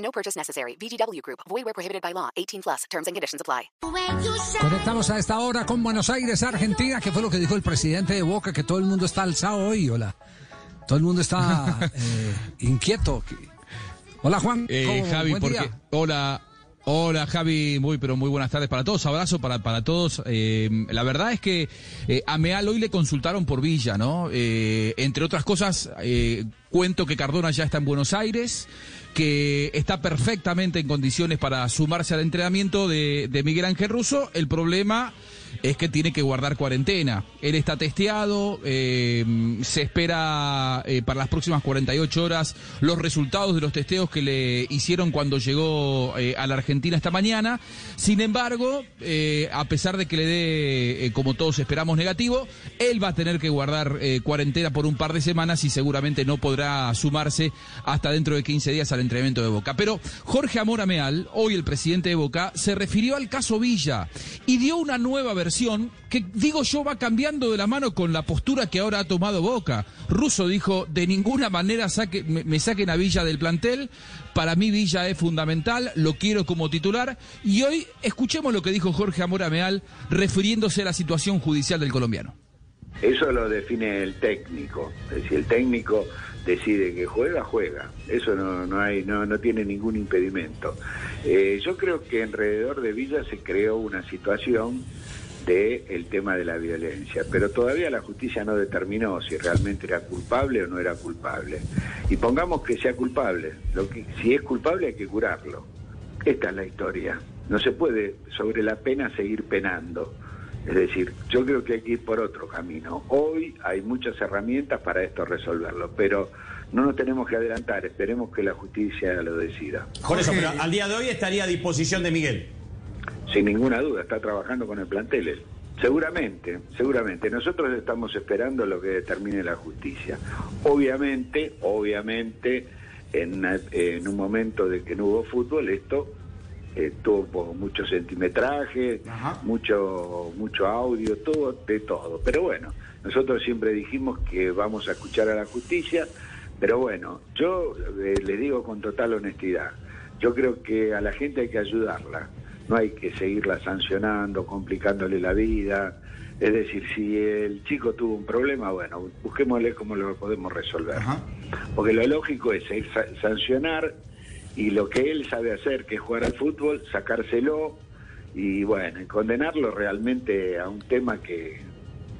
No purchase necessary. VGW Group. Void where prohibited by law. 18 plus. Terms and conditions apply. Conectamos a esta hora con Buenos Aires, Argentina, que fue lo que dijo el presidente de Boca, que todo el mundo está alzado hoy. Hola. Todo el mundo está eh, inquieto. Hola, Juan. Eh. Javi, porque. Hola. Hola Javi, muy pero muy buenas tardes para todos, abrazo para, para todos. Eh, la verdad es que eh, a Meal hoy le consultaron por Villa, ¿no? Eh, entre otras cosas, cuento que Cardona ya está en Buenos Aires, que está perfectamente en condiciones para sumarse al entrenamiento de, de Miguel Ángel Russo. El problema es que tiene que guardar cuarentena. Él está testeado, eh, se espera eh, para las próximas 48 horas los resultados de los testeos que le hicieron cuando llegó eh, a la Argentina esta mañana. Sin embargo, a pesar de que le dé, como todos esperamos, negativo, él va a tener que guardar cuarentena por un par de semanas y seguramente no podrá sumarse hasta dentro de 15 días al entrenamiento de Boca. Pero Jorge Amora Meal, hoy el presidente de Boca, se refirió al caso Villa y dio una nueva versión que, digo yo, va cambiando de la mano con la postura que ahora ha tomado Boca. Russo dijo, de ninguna manera saque, me, me saquen a Villa del plantel, para mí Villa es fundamental, lo quiero como titular. Y hoy escuchemos lo que dijo Jorge Amora Meal refiriéndose a la situación judicial del colombiano. Eso lo define el técnico. Decir, el técnico decide que juega, juega. Eso no, no hay, no, no tiene ningún impedimento. Eh, yo creo que alrededor de Villa se creó una situación de el tema de la violencia, pero todavía la justicia no determinó si realmente era culpable o no era culpable. Y pongamos que sea culpable, lo que si es culpable hay que curarlo. Esta es la historia. No se puede sobre la pena seguir penando. Es decir, yo creo que hay que ir por otro camino. Hoy hay muchas herramientas para esto resolverlo, pero no nos tenemos que adelantar, esperemos que la justicia lo decida. Por eso, pero al día de hoy estaría a disposición de Miguel. Sin ninguna duda, está trabajando con el plantel él. Seguramente, seguramente. Nosotros estamos esperando lo que determine la justicia. Obviamente, obviamente, en, en un momento de que no hubo fútbol, esto eh, tuvo mucho centimetraje, mucho, mucho audio, todo, de todo. Pero bueno, nosotros siempre dijimos que vamos a escuchar a la justicia, pero bueno, yo eh, le digo con total honestidad, yo creo que a la gente hay que ayudarla, no hay que seguirla sancionando, complicándole la vida. Es decir, si el chico tuvo un problema, bueno, busquémosle cómo lo podemos resolver. Porque lo lógico es ir sa- sancionar y lo que él sabe hacer, que es jugar al fútbol, sacárselo y bueno, y condenarlo realmente a un tema que,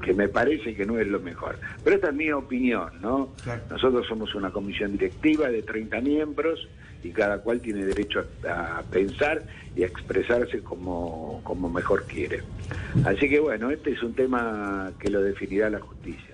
que me parece que no es lo mejor. Pero esta es mi opinión, ¿no? Nosotros somos una comisión directiva de 30 miembros y cada cual tiene derecho a, a pensar y a expresarse como, como mejor quiere. Así que bueno, este es un tema que lo definirá la justicia.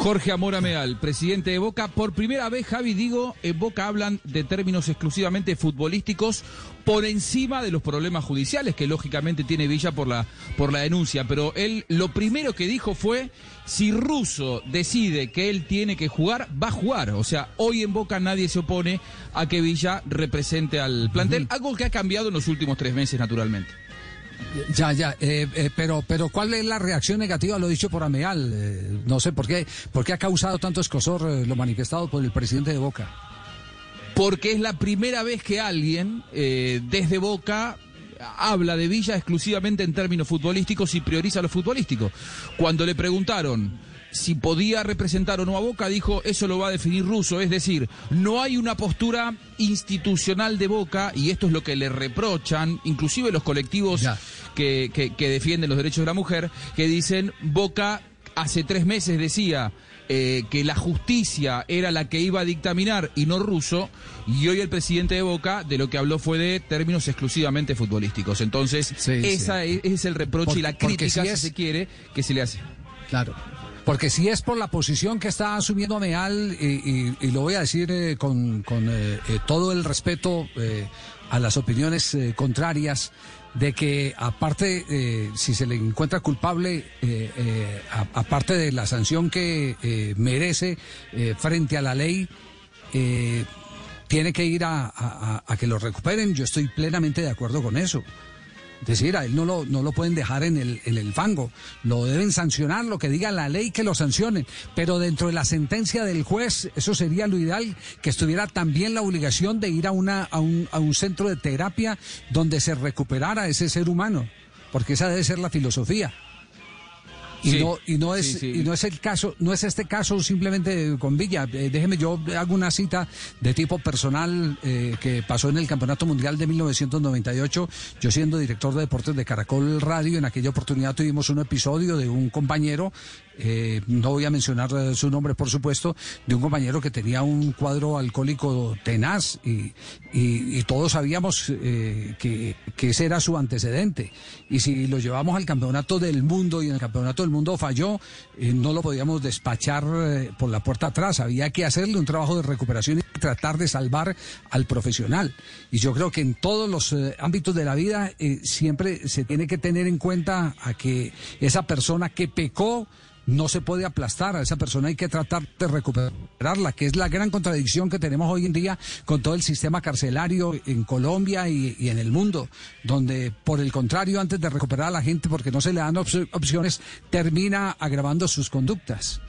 Jorge Amora Meal, presidente de Boca. Por primera vez, Javi, digo, en Boca hablan de términos exclusivamente futbolísticos por encima de los problemas judiciales que lógicamente tiene Villa por la, por la denuncia. Pero él lo primero que dijo fue, si Russo decide que él tiene que jugar, va a jugar. O sea, hoy en Boca nadie se opone a que Villa represente al plantel, algo que ha cambiado en los últimos tres meses, naturalmente. Ya, ya, eh, eh, pero, pero ¿cuál es la reacción negativa a lo dicho por Ameal? Eh, no sé por qué, por qué ha causado tanto escosor lo manifestado por el presidente de Boca. porque es la primera vez que alguien desde Boca habla de Villa exclusivamente en términos futbolísticos y prioriza lo futbolístico. Cuando le preguntaron si podía representar o no a Boca, dijo eso lo va a definir Russo, es decir, no hay una postura institucional de Boca y esto es lo que le reprochan, inclusive los colectivos que, que- que defienden los derechos de la mujer, que dicen Boca hace tres meses decía eh, que la justicia era la que iba a dictaminar y no ruso, y hoy el presidente de Boca de lo que habló fue de términos exclusivamente futbolísticos. Entonces, esa Es, es el reproche y la crítica, si se quiere, que se le hace. Claro. Porque si es por la posición que está asumiendo Ameal, y, lo voy a decir eh, con, eh, eh, todo el respeto eh, a las opiniones eh, contrarias, de que aparte, si se le encuentra culpable, a- aparte de la sanción que merece frente a la ley, tiene que ir a que lo recuperen. Yo estoy plenamente de acuerdo con eso. Es decir, a él no lo, no lo pueden dejar en el, en el fango. Lo deben sancionar, lo que diga la ley que lo sancionen. Pero dentro de la sentencia del juez, eso sería lo ideal, que estuviera también la obligación de ir a, una, a, un, a un centro de terapia donde se recuperara ese ser humano. Porque esa debe ser la filosofía. Y, Sí, no, y no es sí, sí. y no es el caso no es este caso simplemente con Villa Eh, déjeme yo hago una cita de tipo personal eh, que pasó en el campeonato mundial de 1998 yo siendo director de deportes de Caracol Radio en aquella oportunidad tuvimos un episodio de un compañero eh, no voy a mencionar eh, su nombre por supuesto de un compañero que tenía un cuadro alcohólico tenaz y, y- todos sabíamos eh, que, que ese era su antecedente y si lo llevamos al campeonato del mundo y en el campeonato del mundo falló, eh, no lo podíamos despachar por la puerta atrás, había que hacerle un trabajo de recuperación y tratar de salvar al profesional. Y yo creo que en todos los ámbitos de la vida siempre se tiene que tener en cuenta a que esa persona que pecó no se puede aplastar a esa persona, hay que tratar de recuperarla, que es la gran contradicción que tenemos hoy en día con todo el sistema carcelario en Colombia y, en el mundo, donde por el contrario, antes de recuperar a la gente porque no se le dan op- opciones, termina agravando sus conductas.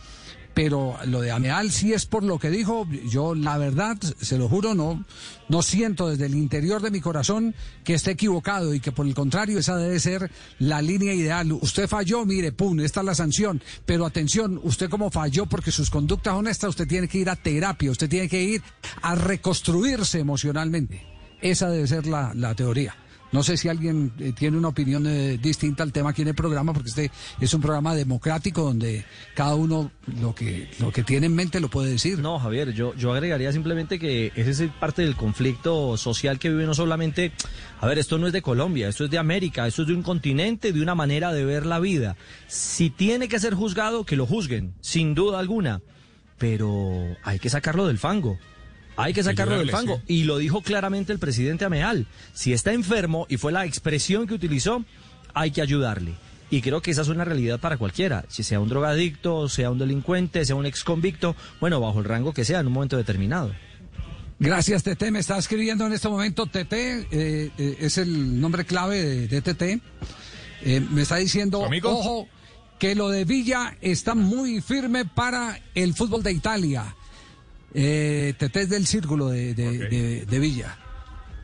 Pero lo de Ameal sí es por lo que dijo, yo la verdad, se lo juro, no, no siento desde el interior de mi corazón que esté equivocado y que por el contrario esa debe ser la línea ideal. Usted falló, mire, pum, esta es la sanción. Pero atención, usted como falló porque sus conductas honestas, usted tiene que ir a terapia, usted tiene que ir a reconstruirse emocionalmente. Esa debe ser la, la teoría. No sé si alguien eh, tiene una opinión eh, distinta al tema aquí en el programa, porque este es un programa democrático donde cada uno lo que, lo que tiene en mente lo puede decir. No, Javier, yo, yo agregaría simplemente que ese es parte del conflicto social que vive no solamente, a ver, esto no es de Colombia, esto es de América, esto es de un continente, de una manera de ver la vida. Si tiene que ser juzgado, que lo juzguen, sin duda alguna, pero hay que sacarlo del fango. Hay que sacarlo del fango. Y lo dijo claramente el presidente Ameal. Si está enfermo, y fue la expresión que utilizó, hay que ayudarle. Y creo que esa es una realidad para cualquiera, si sea un drogadicto, sea un delincuente, sea un exconvicto, bueno, bajo el rango que sea en un momento determinado. Gracias, Tete. Me está escribiendo en este momento. Tete eh, eh, es el nombre clave de, de Tete. Eh, me está diciendo, ojo, que lo de Villa está muy firme para el fútbol de Italia. Eh, Tete es del círculo de, de- de- de Villa.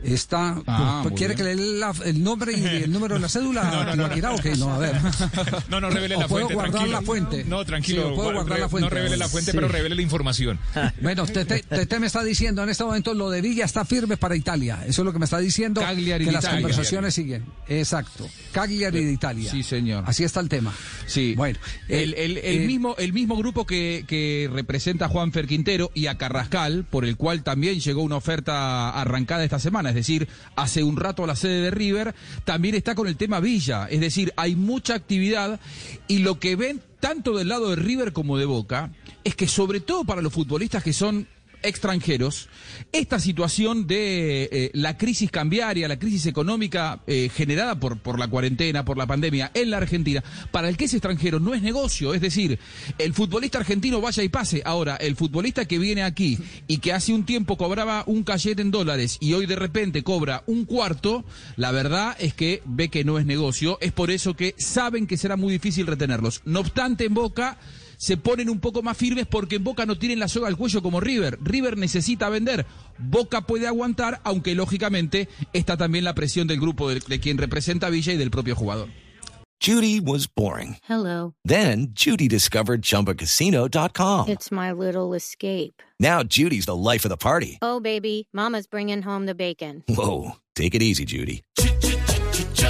Está, Ah, pues, ¿quiere bien. que le dé la- el nombre y el número de la cédula? No, no, no, Tibaquirá, ¿o qué? no, a ver. No, no revele la puedo fuente. guardar tranquilo. la fuente. No, tranquilo. Sí, puedo gua- guardar la fuente. No revele la fuente, Sí. pero revele la información. Bueno, Tete, Tete me está diciendo en este momento lo de Villa está firme para Italia. Eso es lo que me está diciendo. Cagliari que las Italia. conversaciones siguen. Exacto. Cagliari de Italia. Sí, señor. Así está el tema. Sí. Bueno. el, eh, el- el eh, mismo, el mismo grupo que, que representa a Juan Fer Quintero y a Carrascal, por el cual también llegó una oferta arrancada esta semana, es decir, hace un rato a la sede de River, también está con el tema Villa. Es decir, hay mucha actividad y lo que ven tanto del lado de River como de Boca es que sobre todo para los futbolistas que son extranjeros, esta situación de eh, la crisis cambiaria, la crisis económica eh, generada por, por la cuarentena, por la pandemia en la Argentina, para el que es extranjero no es negocio, es decir, el futbolista argentino vaya y pase. Ahora, el futbolista que viene aquí y que hace un tiempo cobraba un cachete en dólares y hoy de repente cobra un cuarto, la verdad es que ve que no es negocio, es por eso que saben que será muy difícil retenerlos. No obstante, en Boca se ponen un poco más firmes porque en Boca no tienen la soga al cuello como River. River necesita vender. Boca puede aguantar, aunque lógicamente está también la presión del grupo de, de quien representa a Villa y del propio jugador. Judy was boring. Hello. Then Judy discovered ChumbaCasino.com. It's my little escape. Now Judy's the life of the party. Oh, baby, Mama's bringing home the bacon. Whoa, take it easy, Judy.